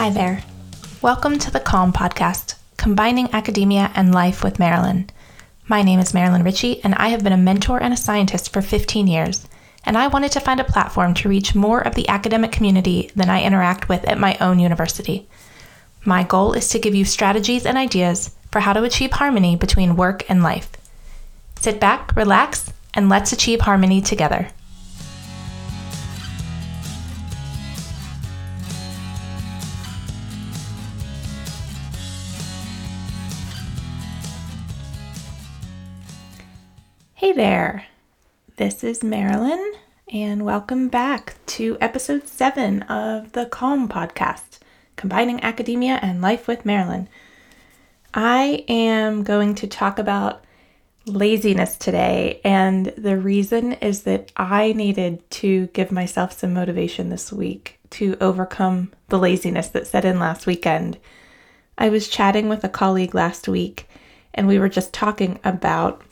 Hi there. Welcome to the Calm Podcast, combining academia and life with Marilyn. My name is Marilyn Ritchie, and I have been a mentor and a scientist for 15 years, and I wanted to find a platform to reach more of the academic community than I interact with at my own university. My goal is to give you strategies and ideas for how to achieve harmony between work and life. Sit back, relax, and let's achieve harmony together. Hey there, this is Marilyn, and welcome back to episode 7 of the Calm Podcast, combining academia and life with Marilyn. I am going to talk about laziness today, and the reason is that I needed to give myself some motivation this week to overcome the laziness that set in last weekend. I was chatting with a colleague last week, and we were just talking about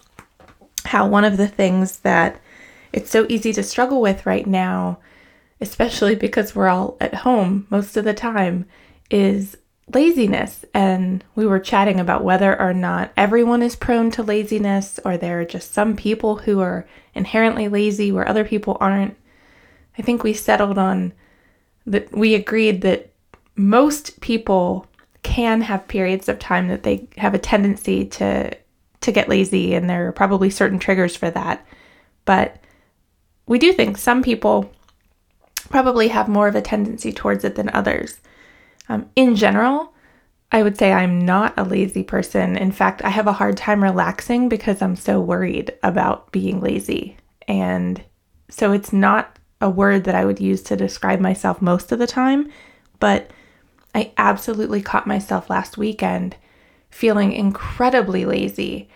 how one of the things that it's so easy to struggle with right now, especially because we're all at home most of the time, is laziness. And we were chatting about whether or not everyone is prone to laziness or there are just some people who are inherently lazy where other people aren't. I think we settled on that we agreed that most people can have periods of time that they have a tendency to to get lazy and there are probably certain triggers for that. But we do think some people probably have more of a tendency towards it than others. Um, in general, I would say I'm not a lazy person. In fact, I have a hard time relaxing because I'm so worried about being lazy. And so it's not a word that I would use to describe myself most of the time, but I absolutely caught myself last weekend feeling incredibly lazy.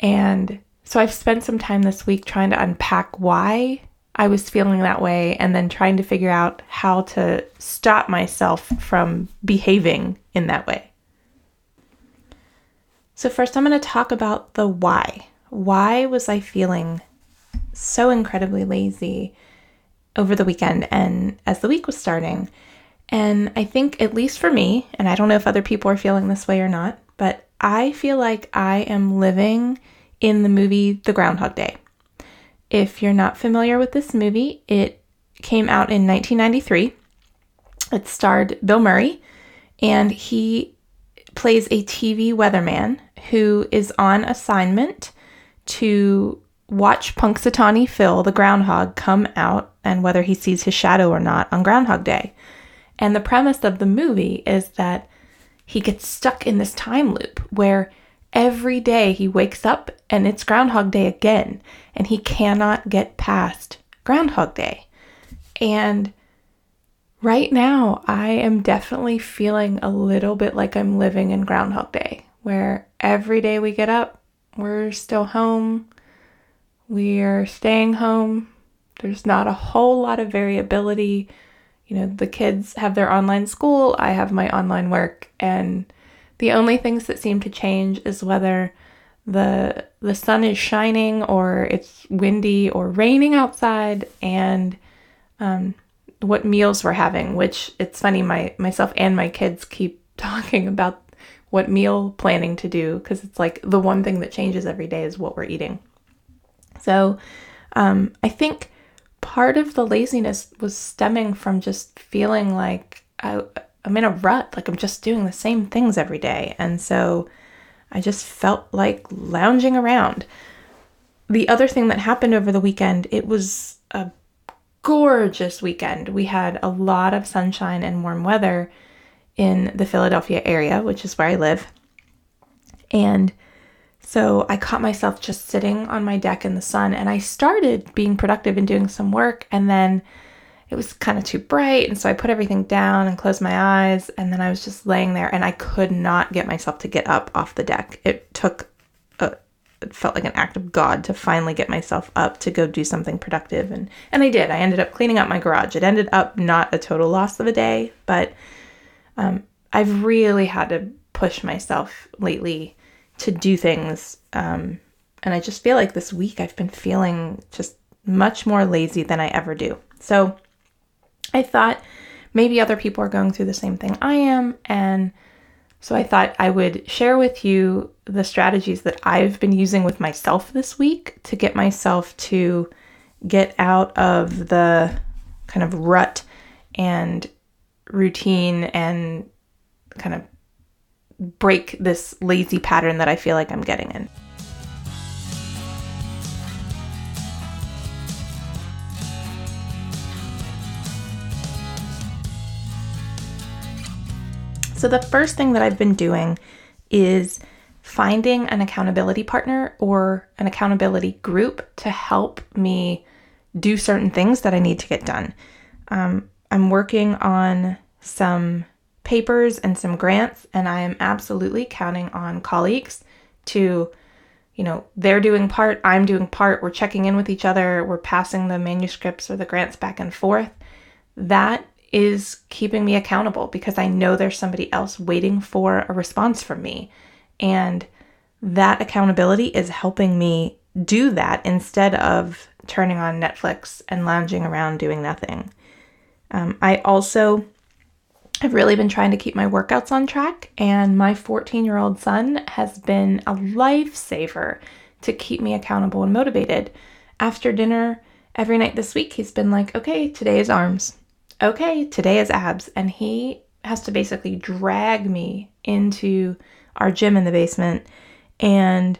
And so I've spent some time this week trying to unpack why I was feeling that way and then trying to figure out how to stop myself from behaving in that way. So, first, I'm going to talk about the why. Why was I feeling so incredibly lazy over the weekend and as the week was starting? And I think, at least for me, and I don't know if other people are feeling this way or not, but I feel like I am living in the movie The Groundhog Day. If you're not familiar with this movie, it came out in 1993. It starred Bill Murray, and he plays a TV weatherman who is on assignment to watch Punxsutawney Phil, the groundhog, come out and whether he sees his shadow or not on Groundhog Day. And the premise of the movie is that he gets stuck in this time loop where every day he wakes up and it's Groundhog Day again, and he cannot get past Groundhog Day. And right now, I am definitely feeling a little bit like I'm living in Groundhog Day, where every day we get up, we're still home, we're staying home. There's not a whole lot of variability. You know, the kids have their online school, I have my online work, and the only things that seem to change is whether the the sun is shining or it's windy or raining outside and um, what meals we're having which it's funny my myself and my kids keep talking about what meal planning to do because it's like the one thing that changes every day is what we're eating. So um, i think part of the laziness was stemming from just feeling like I, I'm in a rut, like I'm just doing the same things every day. And so I just felt like lounging around. The other thing that happened over the weekend, it was a gorgeous weekend. We had a lot of sunshine and warm weather in the Philadelphia area, which is where I live. And so I caught myself just sitting on my deck in the sun and I started being productive and doing some work. And then it was kind of too bright. And so I put everything down and closed my eyes. And then I was just laying there and I could not get myself to get up off the deck. It took, a, it felt like an act of God to finally get myself up to go do something productive. And, and I did. I ended up cleaning up my garage. It ended up not a total loss of a day, but um, I've really had to push myself lately to do things. Um, and I just feel like this week I've been feeling just much more lazy than I ever do. So, I thought maybe other people are going through the same thing I am. And so I thought I would share with you the strategies that I've been using with myself this week to get myself to get out of the kind of rut and routine and kind of break this lazy pattern that I feel like I'm getting in. So, the first thing that I've been doing is finding an accountability partner or an accountability group to help me do certain things that I need to get done. Um, I'm working on some papers and some grants, and I am absolutely counting on colleagues to, you know, they're doing part, I'm doing part, we're checking in with each other, we're passing the manuscripts or the grants back and forth. That is keeping me accountable because I know there's somebody else waiting for a response from me. And that accountability is helping me do that instead of turning on Netflix and lounging around doing nothing. Um, I also have really been trying to keep my workouts on track, and my 14 year old son has been a lifesaver to keep me accountable and motivated. After dinner, every night this week, he's been like, okay, today is arms okay, today is abs. And he has to basically drag me into our gym in the basement. And,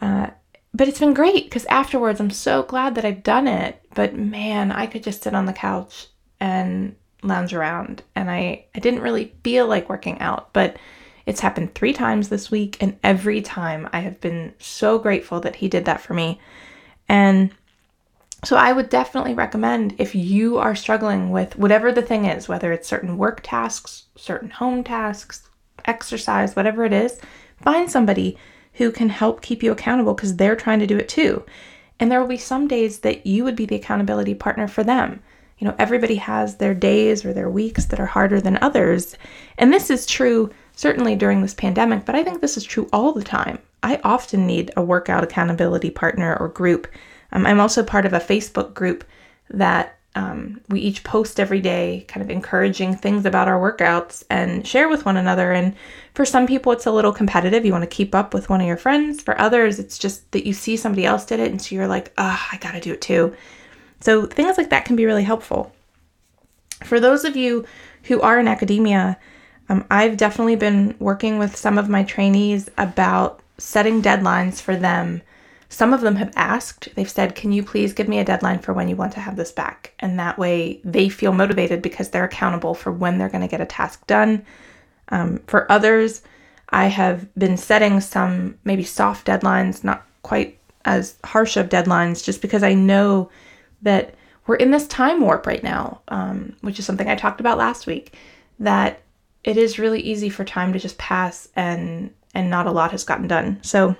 uh, but it's been great because afterwards I'm so glad that I've done it. But man, I could just sit on the couch and lounge around. And I, I didn't really feel like working out, but it's happened three times this week. And every time I have been so grateful that he did that for me. And so I would definitely recommend if you are struggling with whatever the thing is, whether it's certain work tasks, certain home tasks, exercise, whatever it is, find somebody who can help keep you accountable because they're trying to do it too. And there will be some days that you would be the accountability partner for them. You know, everybody has their days or their weeks that are harder than others. And this is true certainly during this pandemic, but I think this is true all the time. I often need a workout accountability partner or group um, I'm also part of a Facebook group that um, we each post every day, kind of encouraging things about our workouts and share with one another. And for some people, it's a little competitive. You want to keep up with one of your friends. For others, it's just that you see somebody else did it, and so you're like, ah, I got to do it too. So things like that can be really helpful. For those of you who are in academia, um, I've definitely been working with some of my trainees about setting deadlines for them some of them have asked, they've said, Can you please give me a deadline for when you want to have this back? And that way they feel motivated because they're accountable for when they're going to get a task done. Um, for others, I have been setting some maybe soft deadlines, not quite as harsh of deadlines, just because I know that we're in this time warp right now, um, which is something I talked about last week. That it is really easy for time to just pass and and not a lot has gotten done. So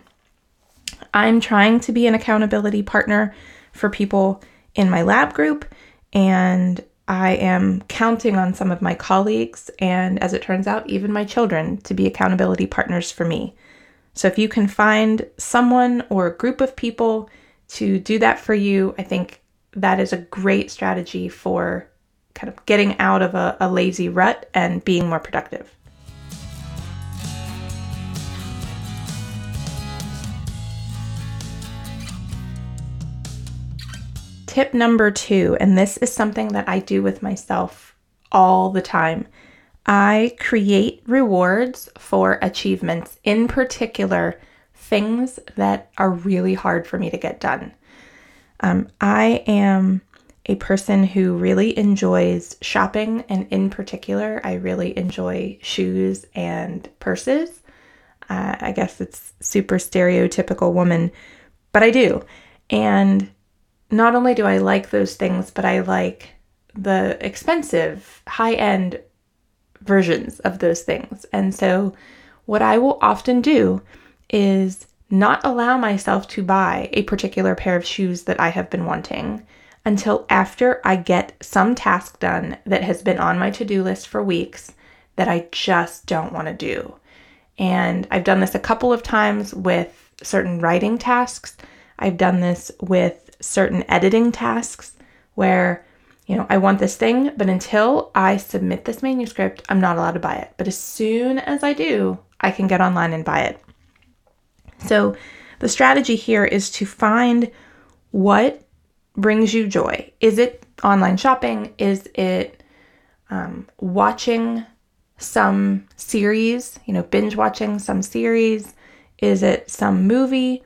I'm trying to be an accountability partner for people in my lab group, and I am counting on some of my colleagues, and as it turns out, even my children, to be accountability partners for me. So if you can find someone or a group of people to do that for you, I think that is a great strategy for kind of getting out of a, a lazy rut and being more productive. Tip number two, and this is something that I do with myself all the time. I create rewards for achievements, in particular, things that are really hard for me to get done. Um, I am a person who really enjoys shopping, and in particular, I really enjoy shoes and purses. Uh, I guess it's super stereotypical woman, but I do. And not only do I like those things, but I like the expensive, high end versions of those things. And so, what I will often do is not allow myself to buy a particular pair of shoes that I have been wanting until after I get some task done that has been on my to do list for weeks that I just don't want to do. And I've done this a couple of times with certain writing tasks. I've done this with certain editing tasks where you know, I want this thing, but until I submit this manuscript, I'm not allowed to buy it. But as soon as I do, I can get online and buy it. So the strategy here is to find what brings you joy. Is it online shopping? Is it um, watching some series, you know, binge watching some series? Is it some movie?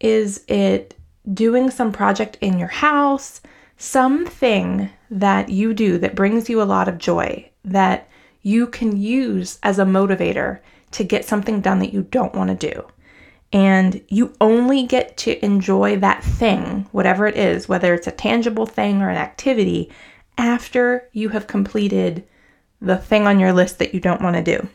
Is it doing some project in your house? Something that you do that brings you a lot of joy that you can use as a motivator to get something done that you don't want to do. And you only get to enjoy that thing, whatever it is, whether it's a tangible thing or an activity, after you have completed the thing on your list that you don't want to do.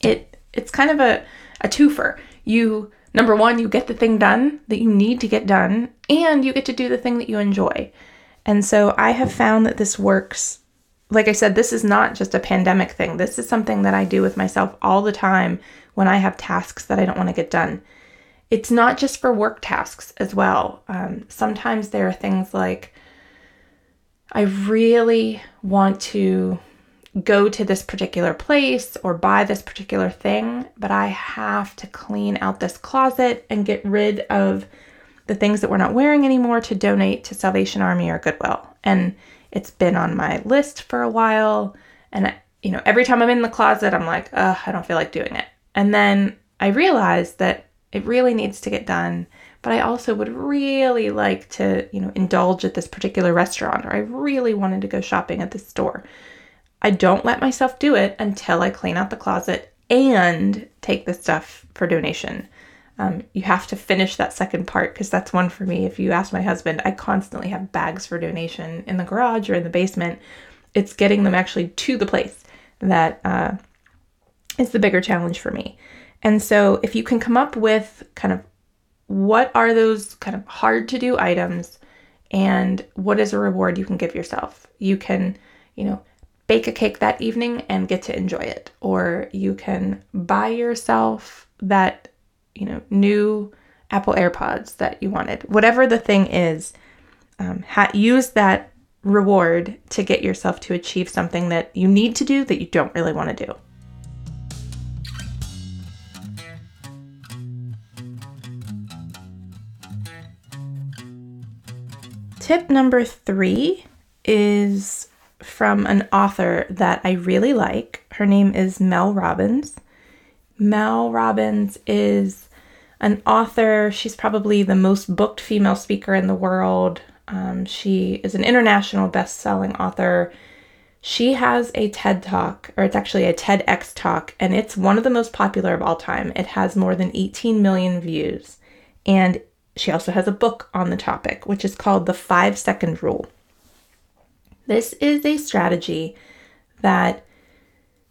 It it's kind of a, a twofer. You number one, you get the thing done that you need to get done, and you get to do the thing that you enjoy. And so I have found that this works. Like I said, this is not just a pandemic thing. This is something that I do with myself all the time when I have tasks that I don't want to get done. It's not just for work tasks as well. Um, sometimes there are things like I really want to go to this particular place or buy this particular thing, but I have to clean out this closet and get rid of the things that we're not wearing anymore to donate to Salvation Army or Goodwill. And it's been on my list for a while. And, you know, every time I'm in the closet, I'm like, ugh, I don't feel like doing it. And then I realized that it really needs to get done. But I also would really like to, you know, indulge at this particular restaurant, or I really wanted to go shopping at this store. I don't let myself do it until I clean out the closet and take the stuff for donation. Um, you have to finish that second part because that's one for me. If you ask my husband, I constantly have bags for donation in the garage or in the basement. It's getting them actually to the place that uh, is the bigger challenge for me. And so, if you can come up with kind of what are those kind of hard to do items and what is a reward you can give yourself, you can, you know, bake a cake that evening and get to enjoy it, or you can buy yourself that you know, new Apple AirPods that you wanted. Whatever the thing is, um, ha- use that reward to get yourself to achieve something that you need to do that you don't really want to do. Tip number three is from an author that I really like. Her name is Mel Robbins. Mel Robbins is an author. She's probably the most booked female speaker in the world. Um, she is an international best selling author. She has a TED Talk, or it's actually a TEDx Talk, and it's one of the most popular of all time. It has more than 18 million views. And she also has a book on the topic, which is called The Five Second Rule. This is a strategy that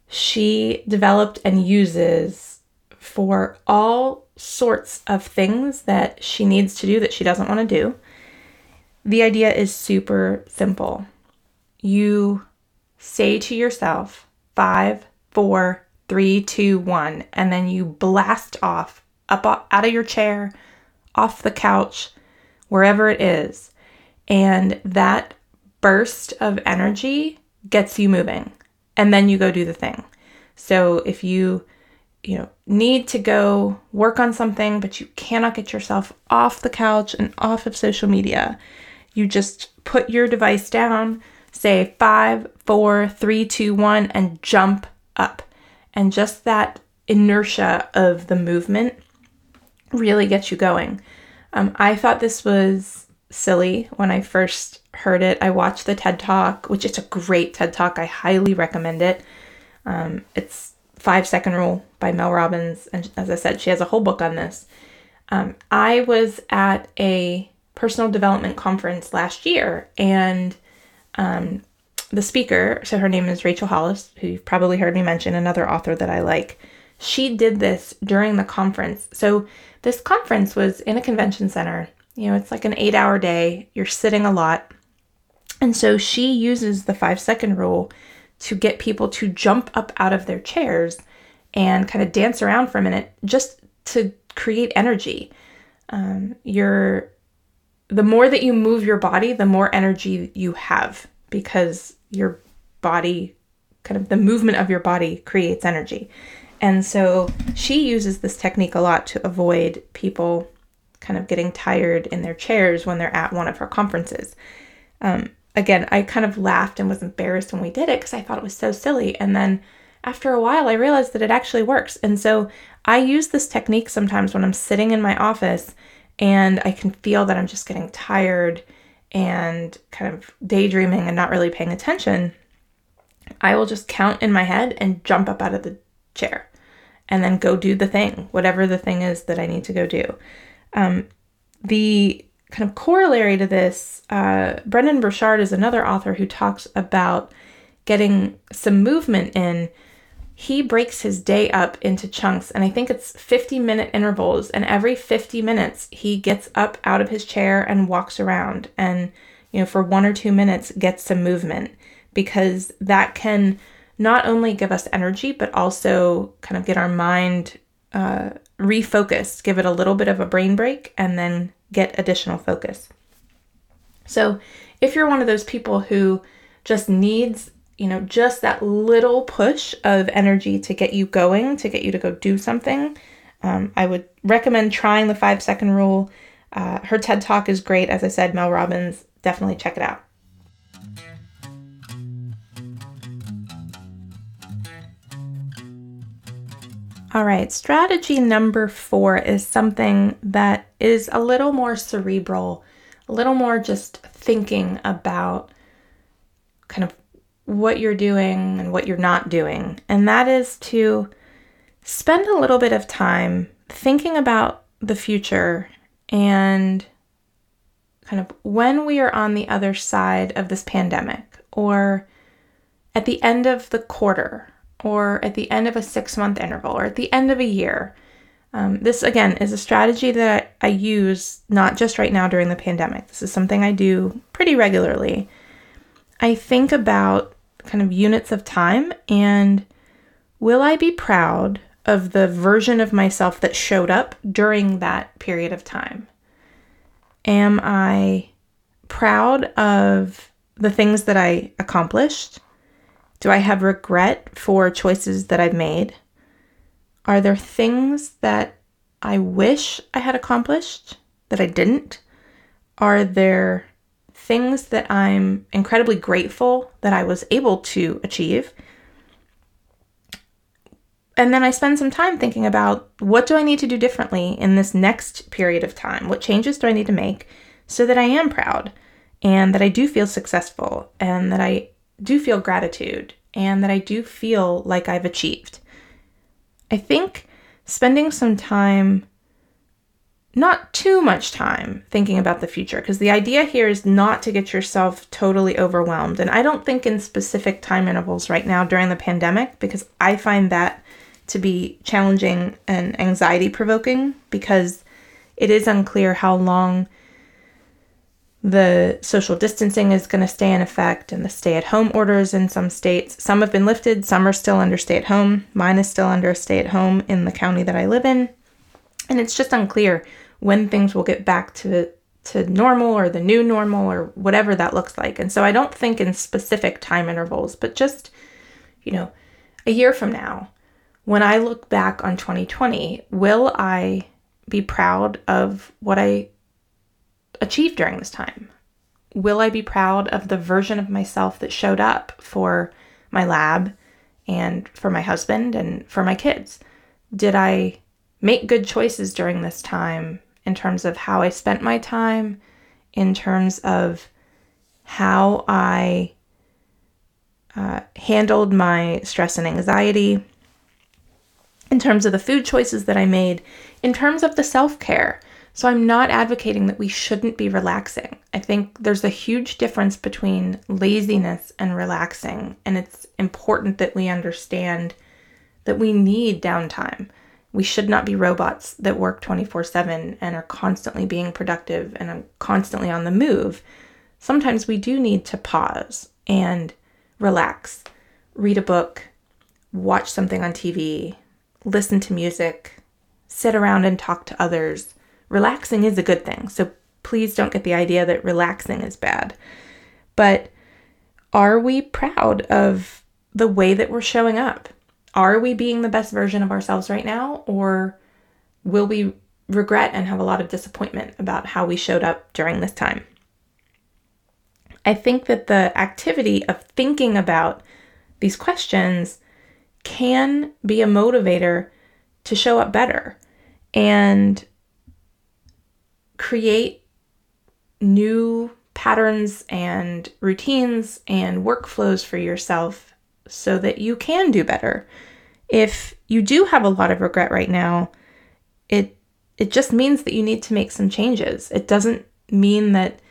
she developed and uses for all sorts of things that she needs to do that she doesn't want to do. The idea is super simple. You say to yourself, five, four, three, two, one, and then you blast off up out of your chair, off the couch, wherever it is. And that burst of energy gets you moving. And then you go do the thing. So if you you know, need to go work on something, but you cannot get yourself off the couch and off of social media. You just put your device down, say five, four, three, two, one, and jump up. And just that inertia of the movement really gets you going. Um, I thought this was silly when I first heard it. I watched the TED Talk, which is a great TED Talk. I highly recommend it. Um, it's Five Second Rule by Mel Robbins. And as I said, she has a whole book on this. Um, I was at a personal development conference last year, and um, the speaker, so her name is Rachel Hollis, who you've probably heard me mention, another author that I like. She did this during the conference. So, this conference was in a convention center. You know, it's like an eight hour day, you're sitting a lot. And so, she uses the five second rule to get people to jump up out of their chairs and kind of dance around for a minute just to create energy. Um, you're the more that you move your body, the more energy you have because your body, kind of the movement of your body, creates energy. And so she uses this technique a lot to avoid people kind of getting tired in their chairs when they're at one of her conferences. Um, again, I kind of laughed and was embarrassed when we did it because I thought it was so silly. And then after a while, I realized that it actually works. And so I use this technique sometimes when I'm sitting in my office and I can feel that I'm just getting tired and kind of daydreaming and not really paying attention. I will just count in my head and jump up out of the chair and then go do the thing, whatever the thing is that I need to go do. Um, the kind of corollary to this, uh, Brendon Burchard is another author who talks about getting some movement in. He breaks his day up into chunks, and I think it's 50 minute intervals. And every 50 minutes, he gets up out of his chair and walks around, and you know, for one or two minutes, gets some movement because that can not only give us energy, but also kind of get our mind uh, refocused, give it a little bit of a brain break, and then get additional focus. So, if you're one of those people who just needs, you know, just that little push of energy to get you going, to get you to go do something, um, I would recommend trying the five second rule. Uh, her TED Talk is great. As I said, Mel Robbins, definitely check it out. All right, strategy number four is something that is a little more cerebral, a little more just thinking about kind of what you're doing and what you're not doing. And that is to spend a little bit of time thinking about the future and kind of when we are on the other side of this pandemic or at the end of the quarter or at the end of a six month interval or at the end of a year. Um, this, again, is a strategy that I use not just right now during the pandemic. This is something I do pretty regularly. I think about kind of units of time and will I be proud of the version of myself that showed up during that period of time? Am I proud of the things that I accomplished? Do I have regret for choices that I've made? Are there things that I wish I had accomplished that I didn't? Are there things that I'm incredibly grateful that I was able to achieve? And then I spend some time thinking about what do I need to do differently in this next period of time? What changes do I need to make so that I am proud and that I do feel successful and that I do feel gratitude and that I do feel like I've achieved. I think spending some time, not too much time, thinking about the future, because the idea here is not to get yourself totally overwhelmed. And I don't think in specific time intervals right now during the pandemic, because I find that to be challenging and anxiety provoking because it is unclear how long the social distancing is going to stay in effect and the stay at home orders in some states. Some have been lifted, some are still under stay at home. Mine is still under a stay at home in the county that I live in. And it's just unclear when things will get back to to normal or the new normal or whatever that looks like. And so I don't think in specific time intervals, but just you know, a year from now, when I look back on 2020, will I be proud of what I achieved during this time? Will I be proud of the version of myself that showed up for my lab and for my husband and for my kids? Did I make good choices during this time in terms of how I spent my time, in terms of how I uh, handled my stress and anxiety, in terms of the food choices that I made, in terms of the self care so I'm not advocating that we shouldn't be relaxing. I think there's a huge difference between laziness and relaxing, and it's important that we understand that we need downtime. We should not be robots that work 24 7 and are constantly being productive and are constantly on the move. Sometimes we do need to pause and relax, read a book, watch something on TV, listen to music, sit around and talk to others relaxing is a good thing. So please don't get the idea that relaxing is bad. But are we proud of the way that we're showing up? Are we being the best version of ourselves right now? Or will we regret and have a lot of disappointment about how we showed up during this time? I think that the activity of thinking about these questions can be a motivator to show up better and create new patterns and routines and workflows for yourself so that you can do better. If you do have a lot of regret right now, it it just means that you need to make some changes. It doesn't mean that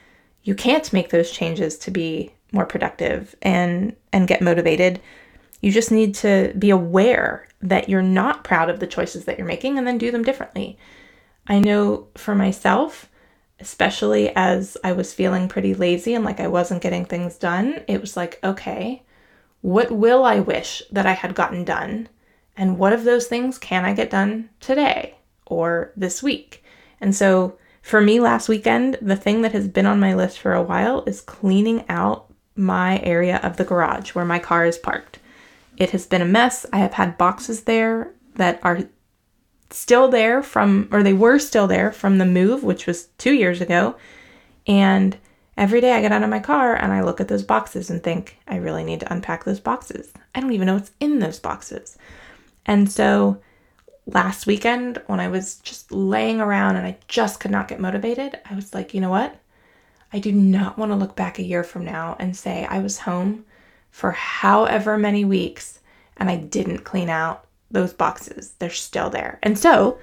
you can't make those changes to be more productive and and get motivated. You just need to be aware that you're not proud of the choices that you're making and then do them differently. I know for myself, especially as I was feeling pretty lazy and like I wasn't getting things done, it was like, okay, what will I wish that I had gotten done? And what of those things can I get done today or this week? And so for me last weekend, the thing that has been on my list for a while is cleaning out my area of the garage where my car is parked. It has been a mess. I have had boxes there that are still there from, or they were still there from the move, which was two years ago. And every day I get out of my car and I look at those boxes and think, I really need to unpack those boxes. I don't even know what's in those boxes. And so last weekend, when I was just laying around and I just could not get motivated, I was like, you know what? I do not want to look back a year from now and say I was home for however many weeks and I didn't clean out those boxes. They're still there. And so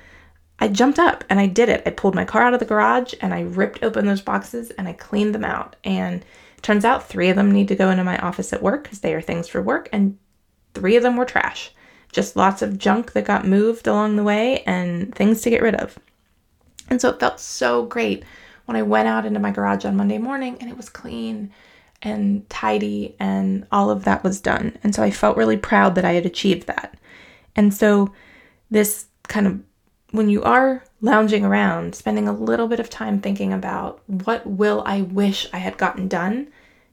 I jumped up and I did it. I pulled my car out of the garage and I ripped open those boxes and I cleaned them out. And turns out three of them need to go into my office at work because they are things for work, and three of them were trash. Just lots of junk that got moved along the way and things to get rid of. And so it felt so great when I went out into my garage on Monday morning and it was clean and tidy and all of that was done. And so I felt really proud that I had achieved that. And so this kind of when you are lounging around, spending a little bit of time thinking about what will I wish I had gotten done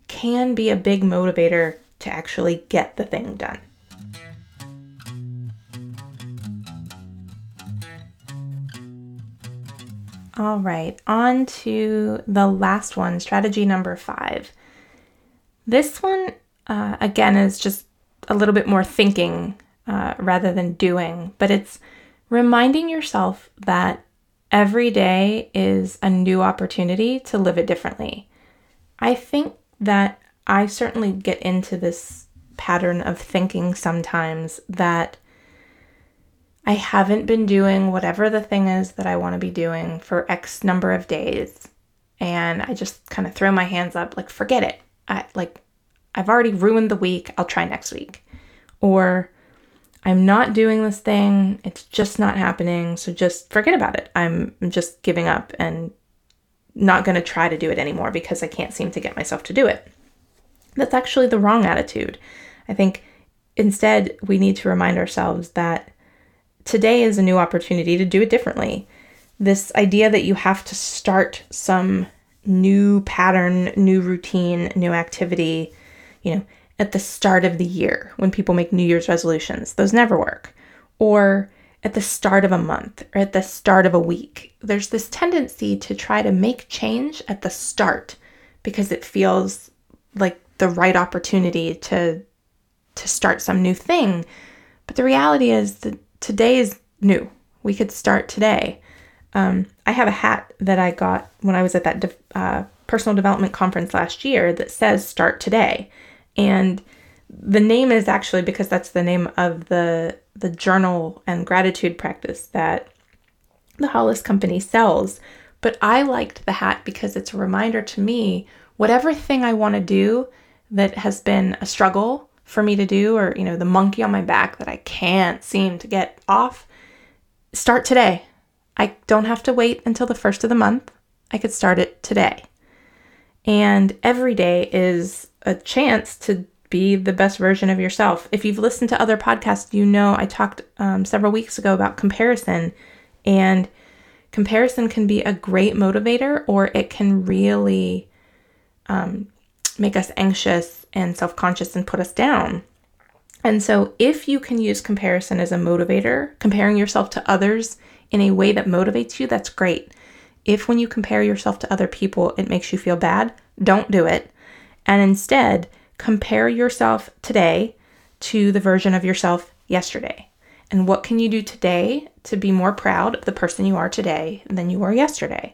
can be a big motivator to actually get the thing done. All right, on to the last one, strategy number five. This one, uh, again, is just a little bit more thinking uh, rather than doing, but it's reminding yourself that every day is a new opportunity to live it differently. I think that I certainly get into this pattern of thinking sometimes that I haven't been doing whatever the thing is that I want to be doing for X number of days. And I just kind of throw my hands up, like, forget it. I like I've already ruined the week. I'll try next week. Or I'm not doing this thing. It's just not happening. So just forget about it. I'm just giving up and not going to try to do it anymore because I can't seem to get myself to do it. That's actually the wrong attitude. I think instead we need to remind ourselves that today is a new opportunity to do it differently. This idea that you have to start some new pattern, new routine, new activity, you know, at the start of the year when people make New Year's resolutions. Those never work. Or at the start of a month or at the start of a week. There's this tendency to try to make change at the start because it feels like the right opportunity to to start some new thing. But the reality is that today is new. We could start today. Um, I have a hat that I got when I was at that de- uh, personal development conference last year that says "Start Today," and the name is actually because that's the name of the the journal and gratitude practice that the Hollis company sells. But I liked the hat because it's a reminder to me whatever thing I want to do that has been a struggle for me to do, or you know, the monkey on my back that I can't seem to get off, start today. I don't have to wait until the first of the month. I could start it today. And every day is a chance to be the best version of yourself. If you've listened to other podcasts, you know I talked um, several weeks ago about comparison. And comparison can be a great motivator or it can really um, make us anxious and self conscious and put us down. And so, if you can use comparison as a motivator, comparing yourself to others in a way that motivates you, that's great. If when you compare yourself to other people, it makes you feel bad, don't do it. And instead, compare yourself today to the version of yourself yesterday. And what can you do today to be more proud of the person you are today than you were yesterday?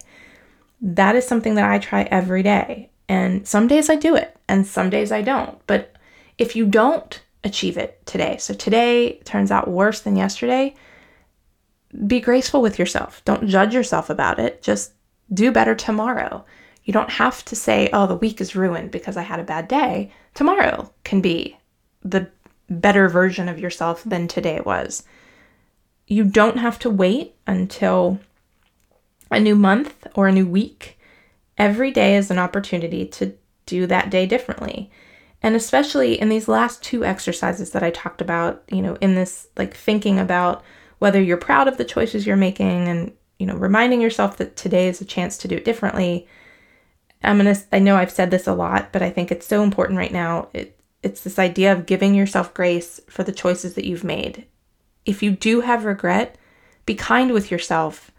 That is something that I try every day. And some days I do it, and some days I don't. But if you don't achieve it today, so today turns out worse than yesterday, be graceful with yourself. Don't judge yourself about it. Just do better tomorrow. You don't have to say, oh, the week is ruined because I had a bad day. Tomorrow can be the better version of yourself than today was. You don't have to wait until a new month or a new week. Every day is an opportunity to do that day differently. And especially in these last two exercises that I talked about, you know, in this like thinking about whether you're proud of the choices you're making and, you know, reminding yourself that today is a chance to do it differently. I'm to I know I've said this a lot, but I think it's so important right now. It, it's this idea of giving yourself grace for the choices that you've made. If you do have regret, be kind with yourself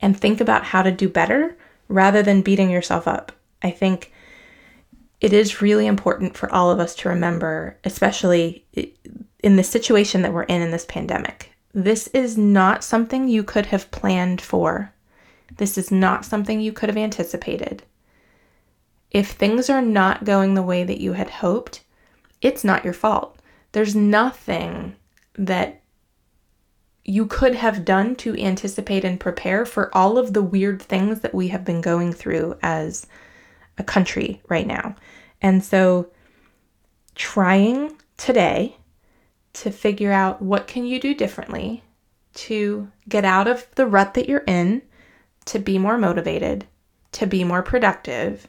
and think about how to do better rather than beating yourself up. I think it is really important for all of us to remember, especially in the situation that we're in in this pandemic. This is not something you could have planned for. This is not something you could have anticipated. If things are not going the way that you had hoped, it's not your fault. There's nothing that you could have done to anticipate and prepare for all of the weird things that we have been going through as a country right now. And so trying today to figure out what can you do differently to get out of the rut that you're in, to be more motivated, to be more productive,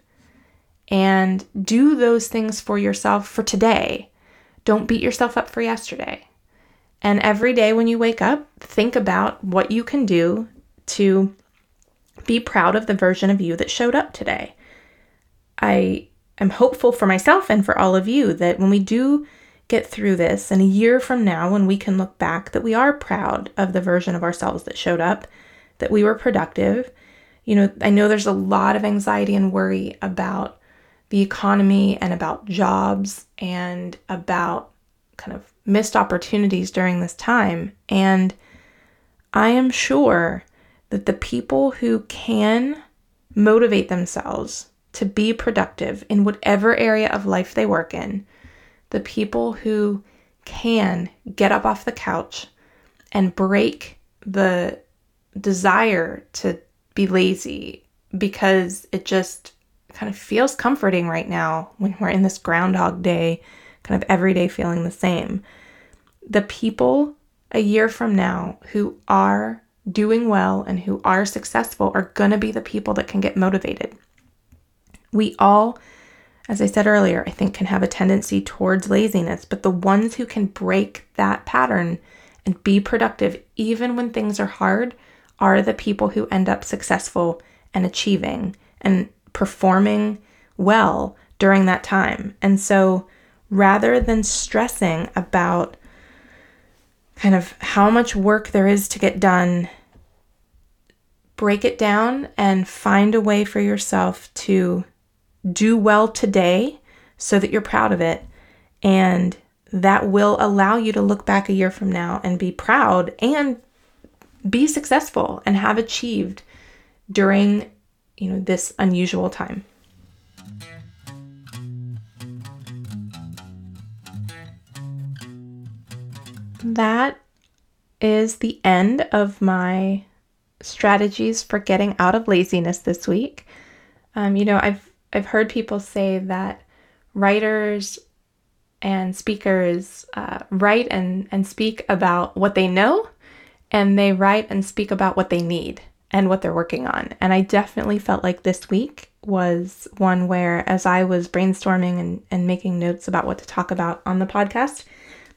and do those things for yourself for today. Don't beat yourself up for yesterday. And every day when you wake up, think about what you can do to be proud of the version of you that showed up today. I am hopeful for myself and for all of you that when we do get through this and a year from now when we can look back that we are proud of the version of ourselves that showed up, that we were productive. You know, I know there's a lot of anxiety and worry about the economy and about jobs and about kind of missed opportunities during this time. And I am sure that the people who can motivate themselves to be productive in whatever area of life they work in, the people who can get up off the couch and break the desire to be lazy because it just kind of feels comforting right now when we're in this groundhog day, kind of every day feeling the same. The people a year from now who are doing well and who are successful are going to be the people that can get motivated. We all, as I said earlier, I think can have a tendency towards laziness, but the ones who can break that pattern and be productive even when things are hard are the people who end up successful and achieving. And performing well during that time. And so rather than stressing about kind of how much work there is to get done, break it down and find a way for yourself to do well today so that you're proud of it. And that will allow you to look back a year from now and be proud and be successful and have achieved during you know, this unusual time. That is the end of my strategies for getting out of laziness this week. Um, you know, I've I've heard people say that writers and speakers uh, write and, and speak about what they know, and they write and speak about what they need and what they're working on. And I definitely felt like this week was one where, as I was brainstorming and, and making notes about what to talk about on the podcast,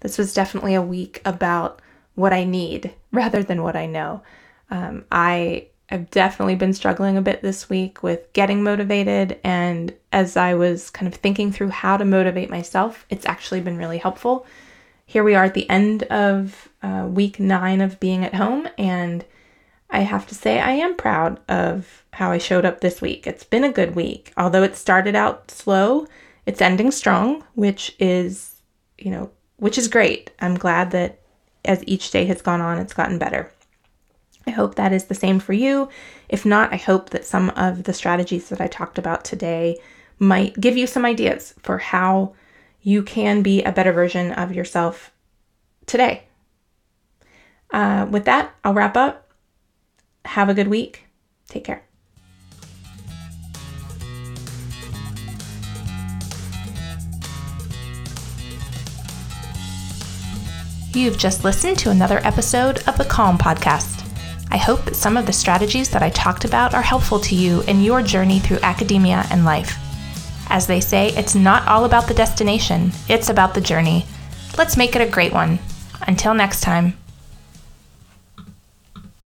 this was definitely a week about what I need rather than what I know. Um, I I've definitely been struggling a bit this week with getting motivated. And as I was kind of thinking through how to motivate myself, it's actually been really helpful. Here we are at the end of uh, week nine of being at home, and I have to say I am proud of how I showed up this week. It's been a good week. Although it started out slow, it's ending strong, which is, you know, which is great. I'm glad that as each day has gone on, it's gotten better. I hope that is the same for you. If not, I hope that some of the strategies that I talked about today might give you some ideas for how you can be a better version of yourself today. Uh, with that, I'll wrap up. Have a good week. Take care. You've just listened to another episode of the Calm Podcast. I hope that some of the strategies that I talked about are helpful to you in your journey through academia and life. As they say, it's not all about the destination, it's about the journey. Let's make it a great one. Until next time.